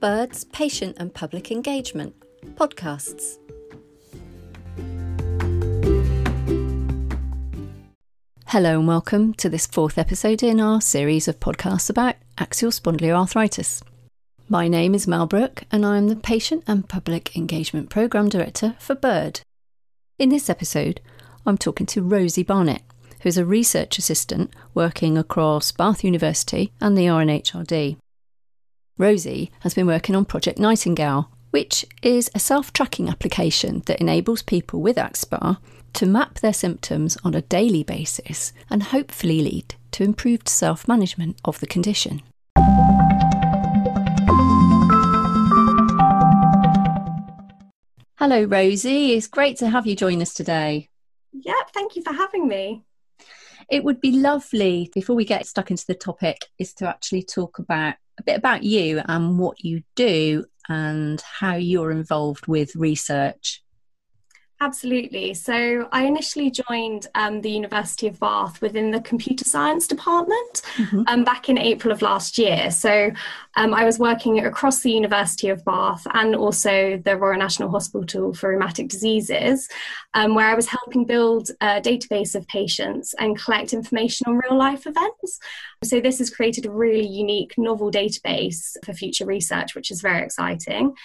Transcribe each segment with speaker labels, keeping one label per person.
Speaker 1: BIRD's, Patient and Public Engagement podcasts. Hello and welcome to this fourth episode in our series of podcasts about axial spondyloarthritis. My name is Mel Brook and I am the Patient and Public Engagement Programme Director for BIRD. In this episode, I'm talking to Rosie Barnett, who is a research assistant working across Bath University and the RNHRD. Rosie has been working on Project Nightingale, which is a self tracking application that enables people with AxSpA to map their symptoms on a daily basis and hopefully lead to improved self management of the condition. Hello, Rosie. It's great to have you join us today.
Speaker 2: Yep, thank you for having me.
Speaker 1: It would be lovely, before we get stuck into the topic, is to actually talk about a bit about you and what you do and how you're involved with research.
Speaker 2: Absolutely. So I initially joined um, the University of Bath within the computer science department mm-hmm. um, back in April of last year. So um, I was working across the University of Bath and also the Royal National Hospital for Rheumatic Diseases, um, where I was helping build a database of patients and collect information on real life events. So this has created a really unique, novel database for future research, which is very exciting.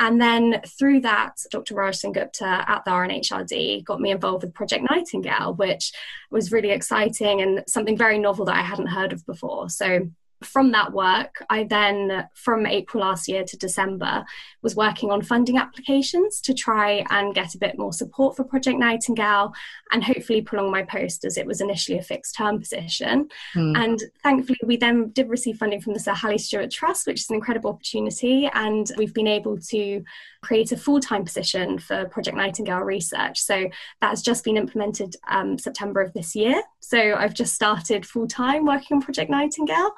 Speaker 2: And then through that, Dr. Raj Sengupta at the RNHRD got me involved with Project Nightingale, which was really exciting and something very novel that I hadn't heard of before. So from that work, I then, from April last year to December, was working on funding applications to try and get a bit more support for Project Nightingale and hopefully prolong my post as it was initially a fixed term position. Mm. And thankfully, we then did receive funding from the Sir Halley Stewart Trust, which is an incredible opportunity. And we've been able to create a full time position for Project Nightingale research. So that's just been implemented um, September of this year. So I've just started full time working on Project Nightingale.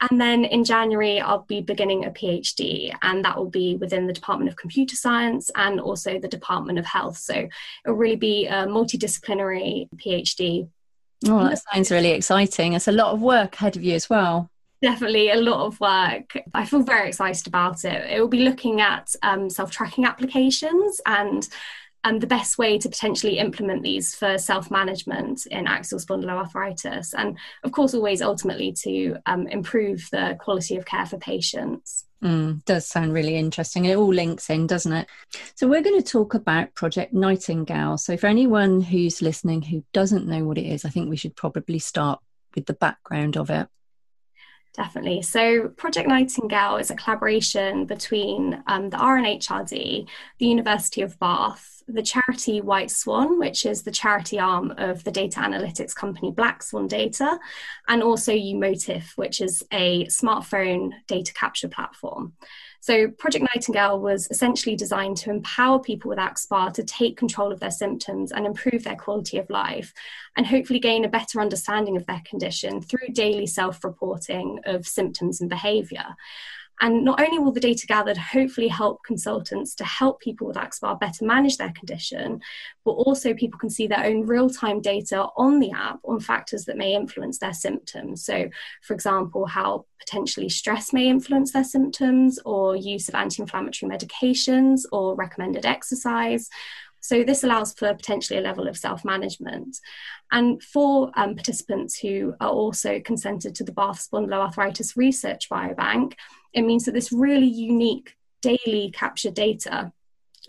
Speaker 2: And then in January, I'll be beginning a PhD, and that will be within the Department of Computer Science and also the Department of Health. So it'll really be a multidisciplinary PhD.
Speaker 1: Oh, that sounds really exciting. It's a lot of work ahead of you as well.
Speaker 2: Definitely a lot of work. I feel very excited about it. It will be looking at um, self tracking applications and and the best way to potentially implement these for self management in axial spondyloarthritis, and of course, always ultimately to um, improve the quality of care for patients.
Speaker 1: Mm, does sound really interesting. It all links in, doesn't it? So, we're going to talk about Project Nightingale. So, for anyone who's listening who doesn't know what it is, I think we should probably start with the background of it.
Speaker 2: Definitely. So, Project Nightingale is a collaboration between um, the RNHRD, the University of Bath, the charity White Swan, which is the charity arm of the data analytics company Black Swan Data, and also Umotif, which is a smartphone data capture platform. So, Project Nightingale was essentially designed to empower people with AxSpA to take control of their symptoms and improve their quality of life, and hopefully gain a better understanding of their condition through daily self reporting of symptoms and behaviour. And not only will the data gathered hopefully help consultants to help people with AxSpA better manage their condition, but also people can see their own real time data on the app on factors that may influence their symptoms. So, for example, how potentially stress may influence their symptoms, or use of anti inflammatory medications, or recommended exercise. So, this allows for potentially a level of self management. And for um, participants who are also consented to the Bath Spondyloarthritis Research Biobank, it means that this really unique daily captured data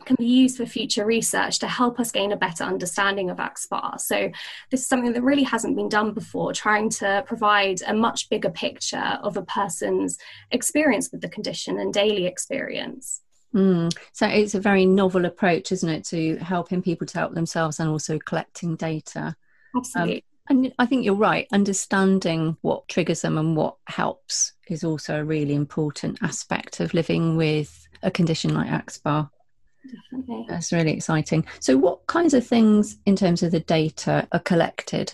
Speaker 2: can be used for future research to help us gain a better understanding of AxSpA. So, this is something that really hasn't been done before, trying to provide a much bigger picture of a person's experience with the condition and daily experience.
Speaker 1: Mm. So, it's a very novel approach, isn't it, to helping people to help themselves and also collecting data.
Speaker 2: Absolutely. Um,
Speaker 1: and I think you're right. Understanding what triggers them and what helps is also a really important aspect of living with a condition like AxSpA.
Speaker 2: Definitely.
Speaker 1: That's really exciting. So, what kinds of things in terms of the data are collected?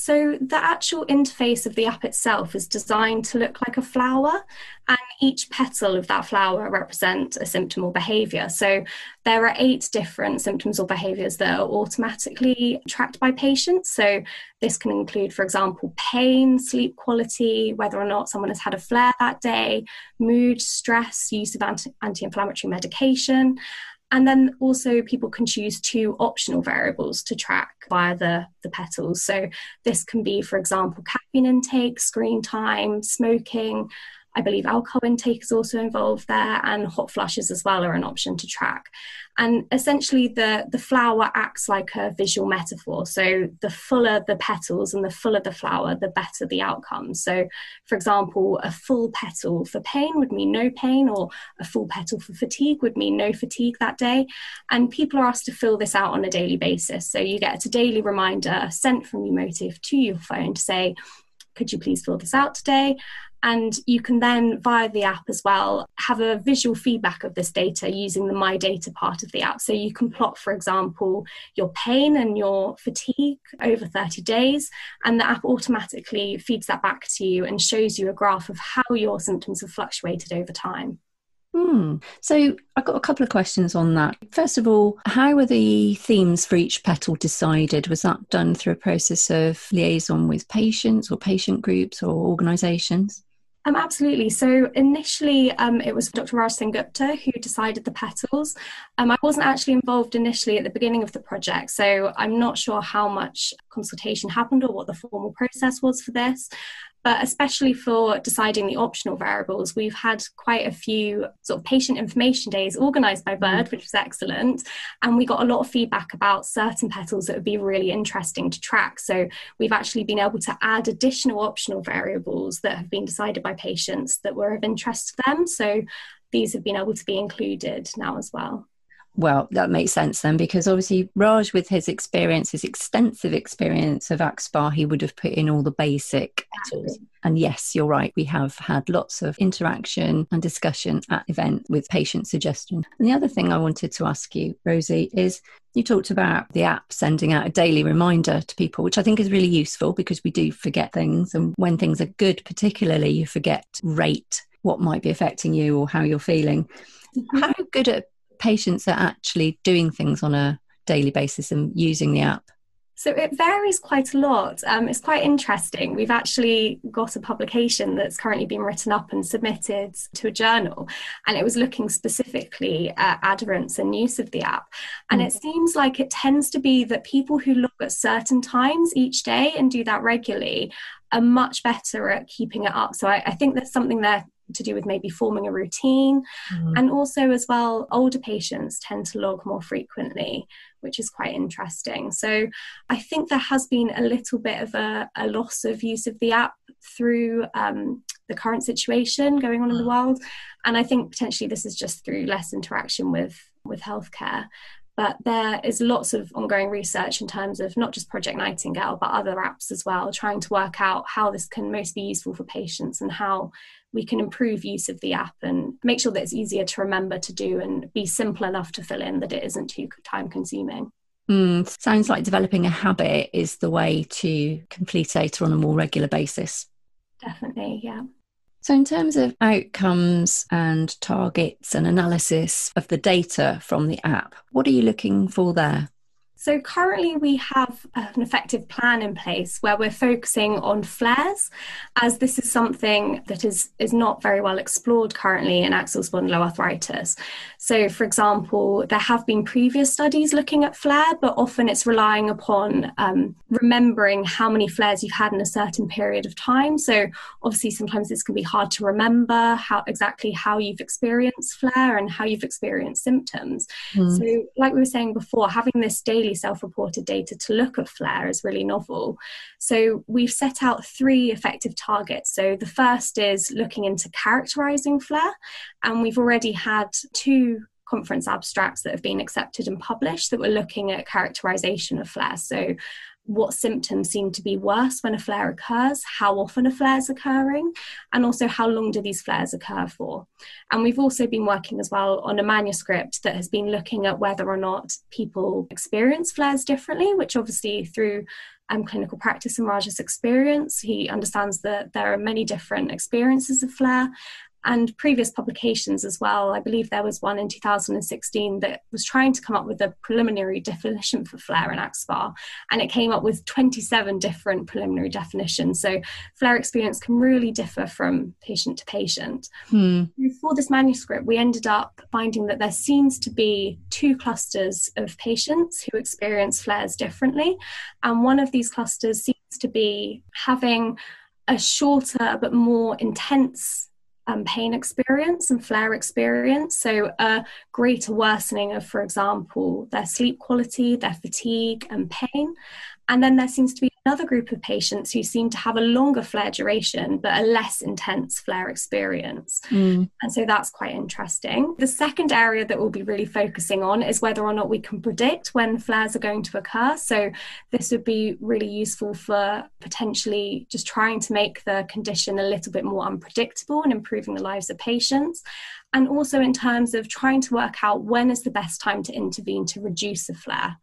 Speaker 2: So, the actual interface of the app itself is designed to look like a flower, and each petal of that flower represents a symptom or behavior. So, there are eight different symptoms or behaviors that are automatically tracked by patients. So, this can include, for example, pain, sleep quality, whether or not someone has had a flare that day, mood, stress, use of anti inflammatory medication. And then also people can choose two optional variables to track via the, the petals. So this can be, for example, caffeine intake, screen time, smoking, I believe alcohol intake is also involved there, and hot flushes as well are an option to track. And essentially, the, the flower acts like a visual metaphor. So, the fuller the petals and the fuller the flower, the better the outcome. So, for example, a full petal for pain would mean no pain, or a full petal for fatigue would mean no fatigue that day. And people are asked to fill this out on a daily basis. So, you get a daily reminder sent from Umotif to your phone to say, could you please fill this out today? And you can then, via the app as well, have a visual feedback of this data using the My Data part of the app. So you can plot, for example, your pain and your fatigue over 30 days, and the app automatically feeds that back to you and shows you a graph of how your symptoms have fluctuated over time.
Speaker 1: Hmm. So I've got a couple of questions on that. First of all, how were the themes for each petal decided? Was that done through a process of liaison with patients or patient groups or organisations?
Speaker 2: Um, absolutely. So initially, um, it was Dr. Raj Sengupta who decided the petals. Um, I wasn't actually involved initially at the beginning of the project, so I'm not sure how much consultation happened or what the formal process was for this. But especially for deciding the optional variables, we've had quite a few sort of patient information days organised by Bird, mm. which was excellent. And we got a lot of feedback about certain petals that would be really interesting to track. So we've actually been able to add additional optional variables that have been decided by patients that were of interest to them. So these have been able to be included now as well.
Speaker 1: Well, that makes sense then, because obviously Raj, with his experience, his extensive experience of AxSpA, he would have put in all the basic tools. And yes, you're right. We have had lots of interaction and discussion at event with patient suggestion. And the other thing I wanted to ask you, Rosie, is you talked about the app sending out a daily reminder to people, which I think is really useful because we do forget things. And when things are good, particularly, you forget rate what might be affecting you or how you're feeling. Mm-hmm. How good at patients are actually doing things on a daily basis and using the app?
Speaker 2: So it varies quite a lot. Um, it's quite interesting. We've actually got a publication that's currently been written up and submitted to a journal, and it was looking specifically at adherence and use of the app. And mm. it seems like it tends to be that people who look at certain times each day and do that regularly are much better at keeping it up. So I, I think there's something there to do with maybe forming a routine. Mm. And also, as well, older patients tend to log more frequently, which is quite interesting. So, I think there has been a little bit of a, a loss of use of the app through um, the current situation going on in the mm. world. And I think potentially this is just through less interaction with, with healthcare. But there is lots of ongoing research in terms of not just Project Nightingale, but other apps as well, trying to work out how this can most be useful for patients and how we can improve use of the app and make sure that it's easier to remember to do and be simple enough to fill in that it isn't too time consuming.
Speaker 1: Mm, sounds like developing a habit is the way to complete data on a more regular basis.
Speaker 2: Definitely, yeah.
Speaker 1: So, in terms of outcomes and targets and analysis of the data from the app, what are you looking for there?
Speaker 2: So, currently, we have an effective plan in place where we're focusing on flares, as this is something that is, is not very well explored currently in axial spondyloarthritis. So, for example, there have been previous studies looking at flare, but often it's relying upon um, remembering how many flares you've had in a certain period of time. So, obviously, sometimes this can be hard to remember how exactly how you've experienced flare and how you've experienced symptoms. Mm. So, like we were saying before, having this daily self reported data to look at flare is really novel. So we've set out three effective targets. So the first is looking into characterizing flare, and we've already had two conference abstracts that have been accepted and published that were looking at characterization of flare. So what symptoms seem to be worse when a flare occurs, how often a flare is occurring, and also how long do these flares occur for. And we've also been working as well on a manuscript that has been looking at whether or not people experience flares differently, which obviously through um, clinical practice and Raja's experience. He understands that there are many different experiences of flare and previous publications as well. I believe there was one in 2016 that was trying to come up with a preliminary definition for flare in AxSpA, and it came up with 27 different preliminary definitions. So, flare experience can really differ from patient to patient. Hmm. For this manuscript, we ended up finding that there seems to be two clusters of patients who experience flares differently, and one of these clusters seems to be having a shorter but more intense um, pain experience and flare experience. So, a greater worsening of, for example, their sleep quality, their fatigue, and pain. And then there seems to be another group of patients who seem to have a longer flare duration, but a less intense flare experience. Mm. And so that's quite interesting. The second area that we'll be really focusing on is whether or not we can predict when flares are going to occur. So this would be really useful for potentially just trying to make the condition a little bit more unpredictable and improving the lives of patients and also in terms of trying to work out when is the best time to intervene to reduce a flare.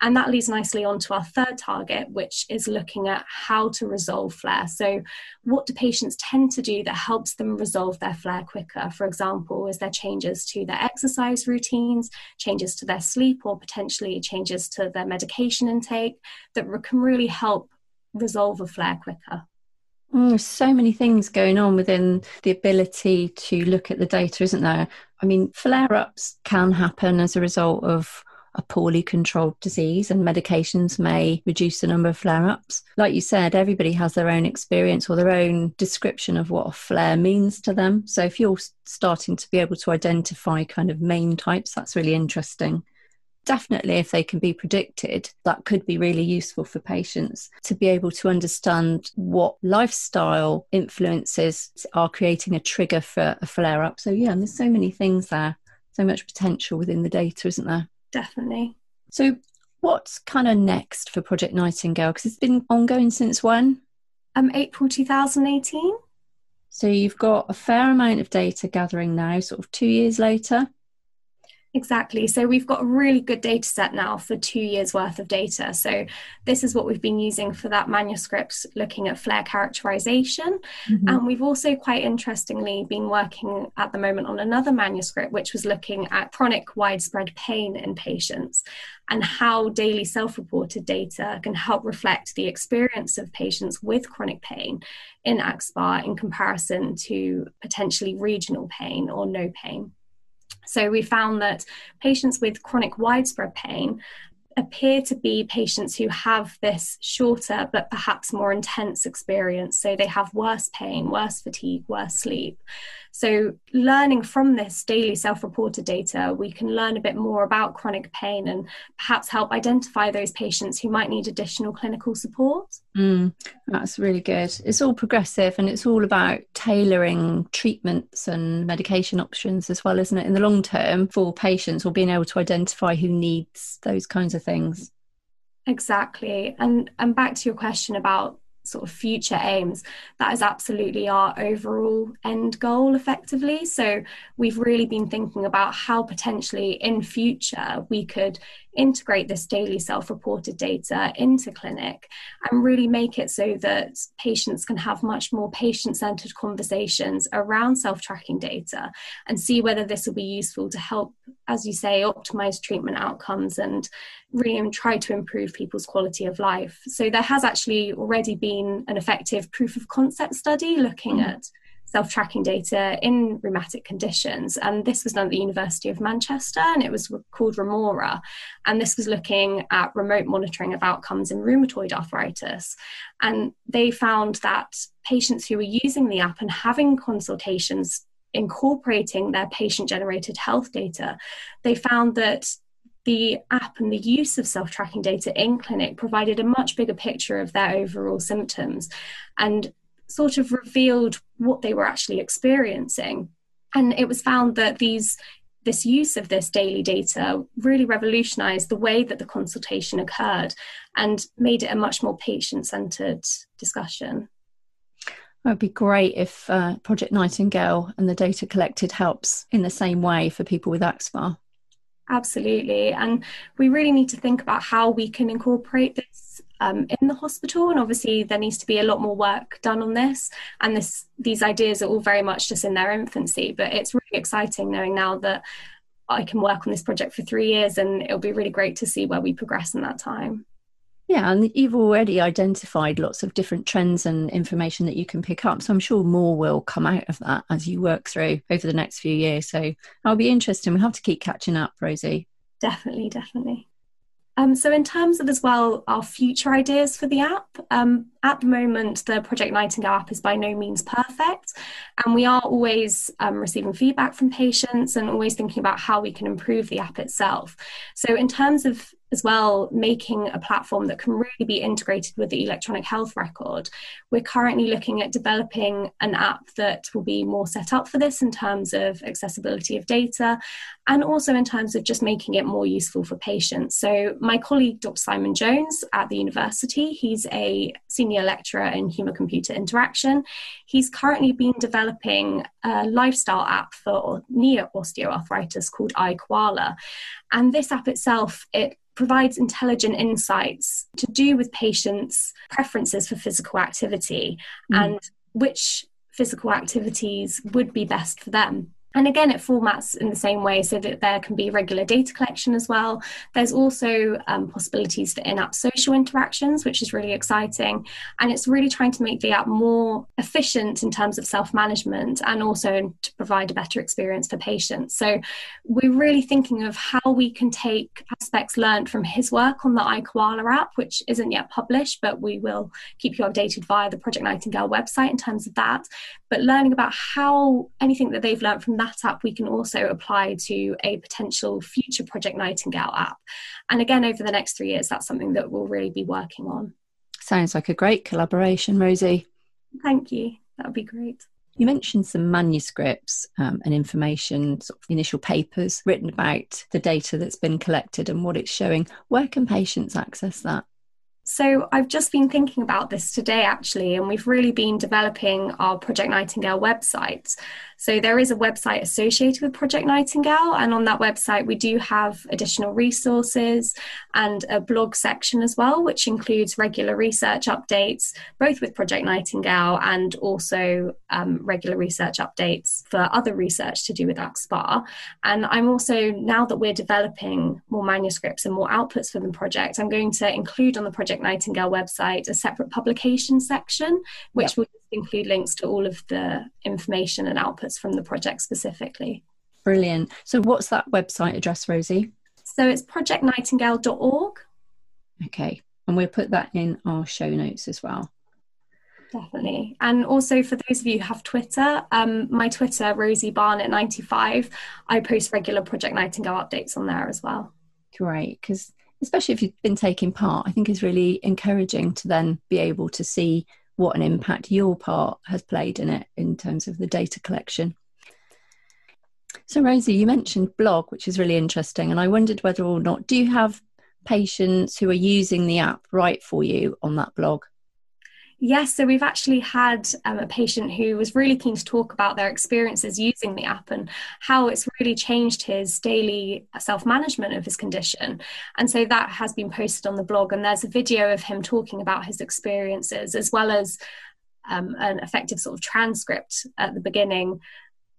Speaker 2: And that leads nicely on to our third target, which is looking at how to resolve flare. So, what do patients tend to do that helps them resolve their flare quicker? For example, is there changes to their exercise routines, changes to their sleep, or potentially changes to their medication intake that can really help resolve a flare quicker?
Speaker 1: Mm, there's so many things going on within the ability to look at the data, isn't there? I mean, flare ups can happen as a result of a poorly controlled disease, and medications may reduce the number of flare ups. Like you said, everybody has their own experience or their own description of what a flare means to them. So if you're starting to be able to identify kind of main types, that's really interesting. Definitely, if they can be predicted, that could be really useful for patients to be able to understand what lifestyle influences are creating a trigger for a flare up. So, yeah, and there's so many things there, so much potential within the data, isn't there?
Speaker 2: definitely.
Speaker 1: So, what's kind of next for Project Nightingale? Because it's been ongoing since when?
Speaker 2: Um, April 2018.
Speaker 1: So, you've got a fair amount of data gathering now, sort of two years later.
Speaker 2: Exactly. So we've got a really good data set now for two years worth of data. So this is what we've been using for that manuscript looking at flare characterization. Mm-hmm. And we've also quite interestingly been working at the moment on another manuscript, which was looking at chronic widespread pain in patients and how daily self reported data can help reflect the experience of patients with chronic pain in AxSpA in comparison to potentially regional pain or no pain. So we found that patients with chronic widespread pain appear to be patients who have this shorter but perhaps more intense experience. So they have worse pain, worse fatigue, worse sleep. So, learning from this daily self reported data, we can learn a bit more about chronic pain and perhaps help identify those patients who might need additional clinical support.
Speaker 1: Mm, that's really good. It's all progressive and it's all about tailoring treatments and medication options as well, isn't it, in the long term for patients or being able to identify who needs those kinds of things.
Speaker 2: Exactly. And and back to your question about sort of future aims that is absolutely our overall end goal effectively. So we've really been thinking about how potentially in future we could integrate this daily self reported data into clinic and really make it so that patients can have much more patient centered conversations around self tracking data and see whether this will be useful to help, as you say, optimize treatment outcomes and really try to improve people's quality of life. So, there has actually already been an effective proof of concept study looking mm. at self tracking data in rheumatic conditions. And this was done at the University of Manchester and it was called Remora. And this was looking at remote monitoring of outcomes in rheumatoid arthritis. And they found that patients who were using the app and having consultations incorporating their patient generated health data, they found that the app and the use of self tracking data in clinic provided a much bigger picture of their overall symptoms. And sort of revealed what they were actually experiencing. And it was found that these this use of this daily data really revolutionized the way that the consultation occurred and made it a much more patient centered discussion.
Speaker 1: It would be great if uh, Project Nightingale and the data collected helps in the same way for people with AxSpA.
Speaker 2: Absolutely. And we really need to think about how we can incorporate this um, in the hospital. And obviously, there needs to be a lot more work done on this. And this, these ideas are all very much just in their infancy. But it's really exciting knowing now that I can work on this project for three years, and it'll be really great to see where we progress in that time.
Speaker 1: Yeah, and you've already identified lots of different trends and information that you can pick up. So I'm sure more will come out of that as you work through over the next few years. So that'll be interesting. We'll have to keep catching up, Rosie.
Speaker 2: Definitely, definitely. Um, so, in terms of as well our future ideas for the app, um, at the moment the Project Nightingale app is by no means perfect, and we are always um, receiving feedback from patients and always thinking about how we can improve the app itself. So, in terms of as well making a platform that can really be integrated with the electronic health record. We're currently looking at developing an app that will be more set up for this in terms of accessibility of data and also in terms of just making it more useful for patients. So, my colleague, Dr. Simon Jones at the university, he's a senior lecturer in human computer interaction. He's currently been developing a lifestyle app for knee osteoarthritis called iKoala. And this app itself, it provides intelligent insights to do with patients' preferences for physical activity mm. and which physical activities would be best for them. And again, it formats in the same way so that there can be regular data collection as well. There's also um, possibilities for in app social interactions, which is really exciting. And it's really trying to make the app more efficient in terms of self management and also to provide a better experience for patients. So we're really thinking of how we can take aspects learned from his work on the iKoala app, which isn't yet published, but we will keep you updated via the Project Nightingale website in terms of that. But learning about how anything that they've learned from that app we can also apply to a potential future Project Nightingale app. And again, over the next three years, that's something that we'll really be working on.
Speaker 1: Sounds like a great collaboration, Rosie.
Speaker 2: Thank you. That would be great.
Speaker 1: You mentioned some manuscripts um, and information, sort of initial papers written about the data that's been collected and what it's showing. Where can patients access that?
Speaker 2: So I've just been thinking about this today actually, and we've really been developing our Project Nightingale website. So there is a website associated with Project Nightingale, and on that website we do have additional resources and a blog section as well, which includes regular research updates, both with Project Nightingale and also um, regular research updates for other research to do with AxSpA. And I'm also now that we're developing more manuscripts and more outputs for the project, I'm going to include on the Project Project Nightingale website a separate publication section, which yep. will include links to all of the information and outputs from the project specifically.
Speaker 1: Brilliant. So, what's that website address, Rosie?
Speaker 2: So, it's projectnightingale.org.
Speaker 1: Okay. And we'll put that in our show notes as well.
Speaker 2: Definitely. And also for those of you who have Twitter, um, my Twitter, Rosie Barnett95, I post regular Project Nightingale updates on there as well.
Speaker 1: Great. Because especially if you've been taking part, I think is really encouraging to then be able to see what an impact your part has played in it in terms of the data collection. So, Rosie, you mentioned blog, which is really interesting, and I wondered whether or not do you have patients who are using the app write for you on that blog?
Speaker 2: Yes, so we've actually had um, a patient who was really keen to talk about their experiences using the app and how it's really changed his daily self management of his condition. And so that has been posted on the blog, and there's a video of him talking about his experiences as well as um, an effective sort of transcript at the beginning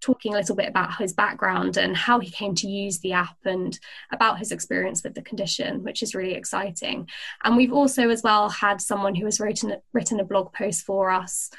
Speaker 2: talking a little bit about his background and how he came to use the app and about his experience with the condition, which is really exciting. And we've also, as well, had someone who has written, written a blog post for us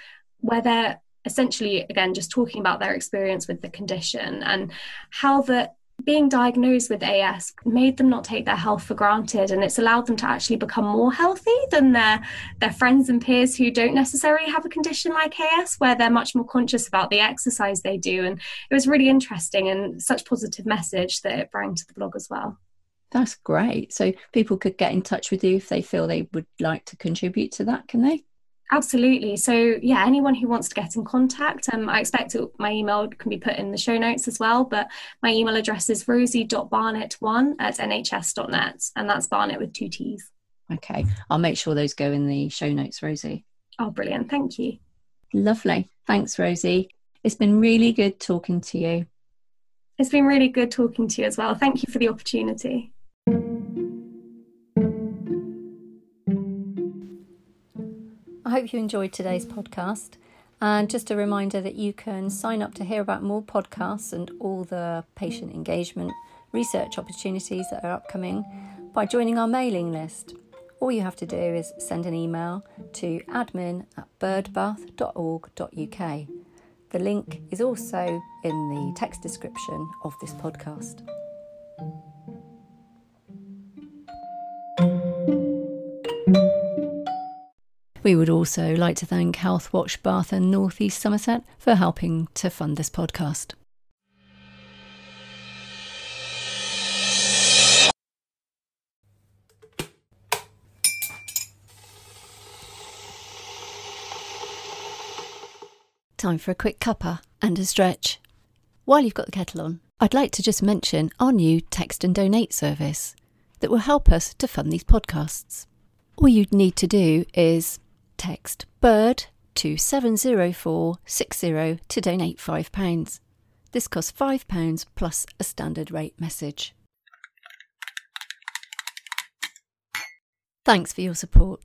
Speaker 2: where they're essentially, again, just talking about their experience with the condition and how the being diagnosed with AS made them not take their health for granted and it's allowed them to actually become more healthy than their their friends and peers who don't necessarily have a condition like AS where they're much more conscious about the exercise they do and it was really interesting and such positive message that it brought to the blog as well.
Speaker 1: That's great. So people could get in touch with you if they feel they would like to contribute to that, can they?
Speaker 2: Absolutely. So, yeah, anyone who wants to get in contact, um, I expect it, my email can be put in the show notes as well. But my email address is rosie.barnett1 at nhs.net, and that's Barnett with two T's.
Speaker 1: Okay. I'll make sure those go in the show notes, Rosie.
Speaker 2: Oh, brilliant. Thank you.
Speaker 1: Lovely. Thanks, Rosie. It's been really good talking to you.
Speaker 2: It's been really good talking to you as well. Thank you for the opportunity.
Speaker 1: Hope you enjoyed today's podcast. And just a reminder that you can sign up to hear about more podcasts and all the patient engagement research opportunities that are upcoming by joining our mailing list. All you have to do is send an email to admin at birdbath.org.uk. The link is also in the text description of this podcast. We would also like to thank Healthwatch Bath and North East Somerset for helping to fund this podcast. Time for a quick cuppa and a stretch. While you've got the kettle on, I'd like to just mention our new text and donate service that will help us to fund these podcasts. All you'd need to do is text BIRD to 70460 to donate £5. This costs £5 plus a standard rate message. Thanks for your support.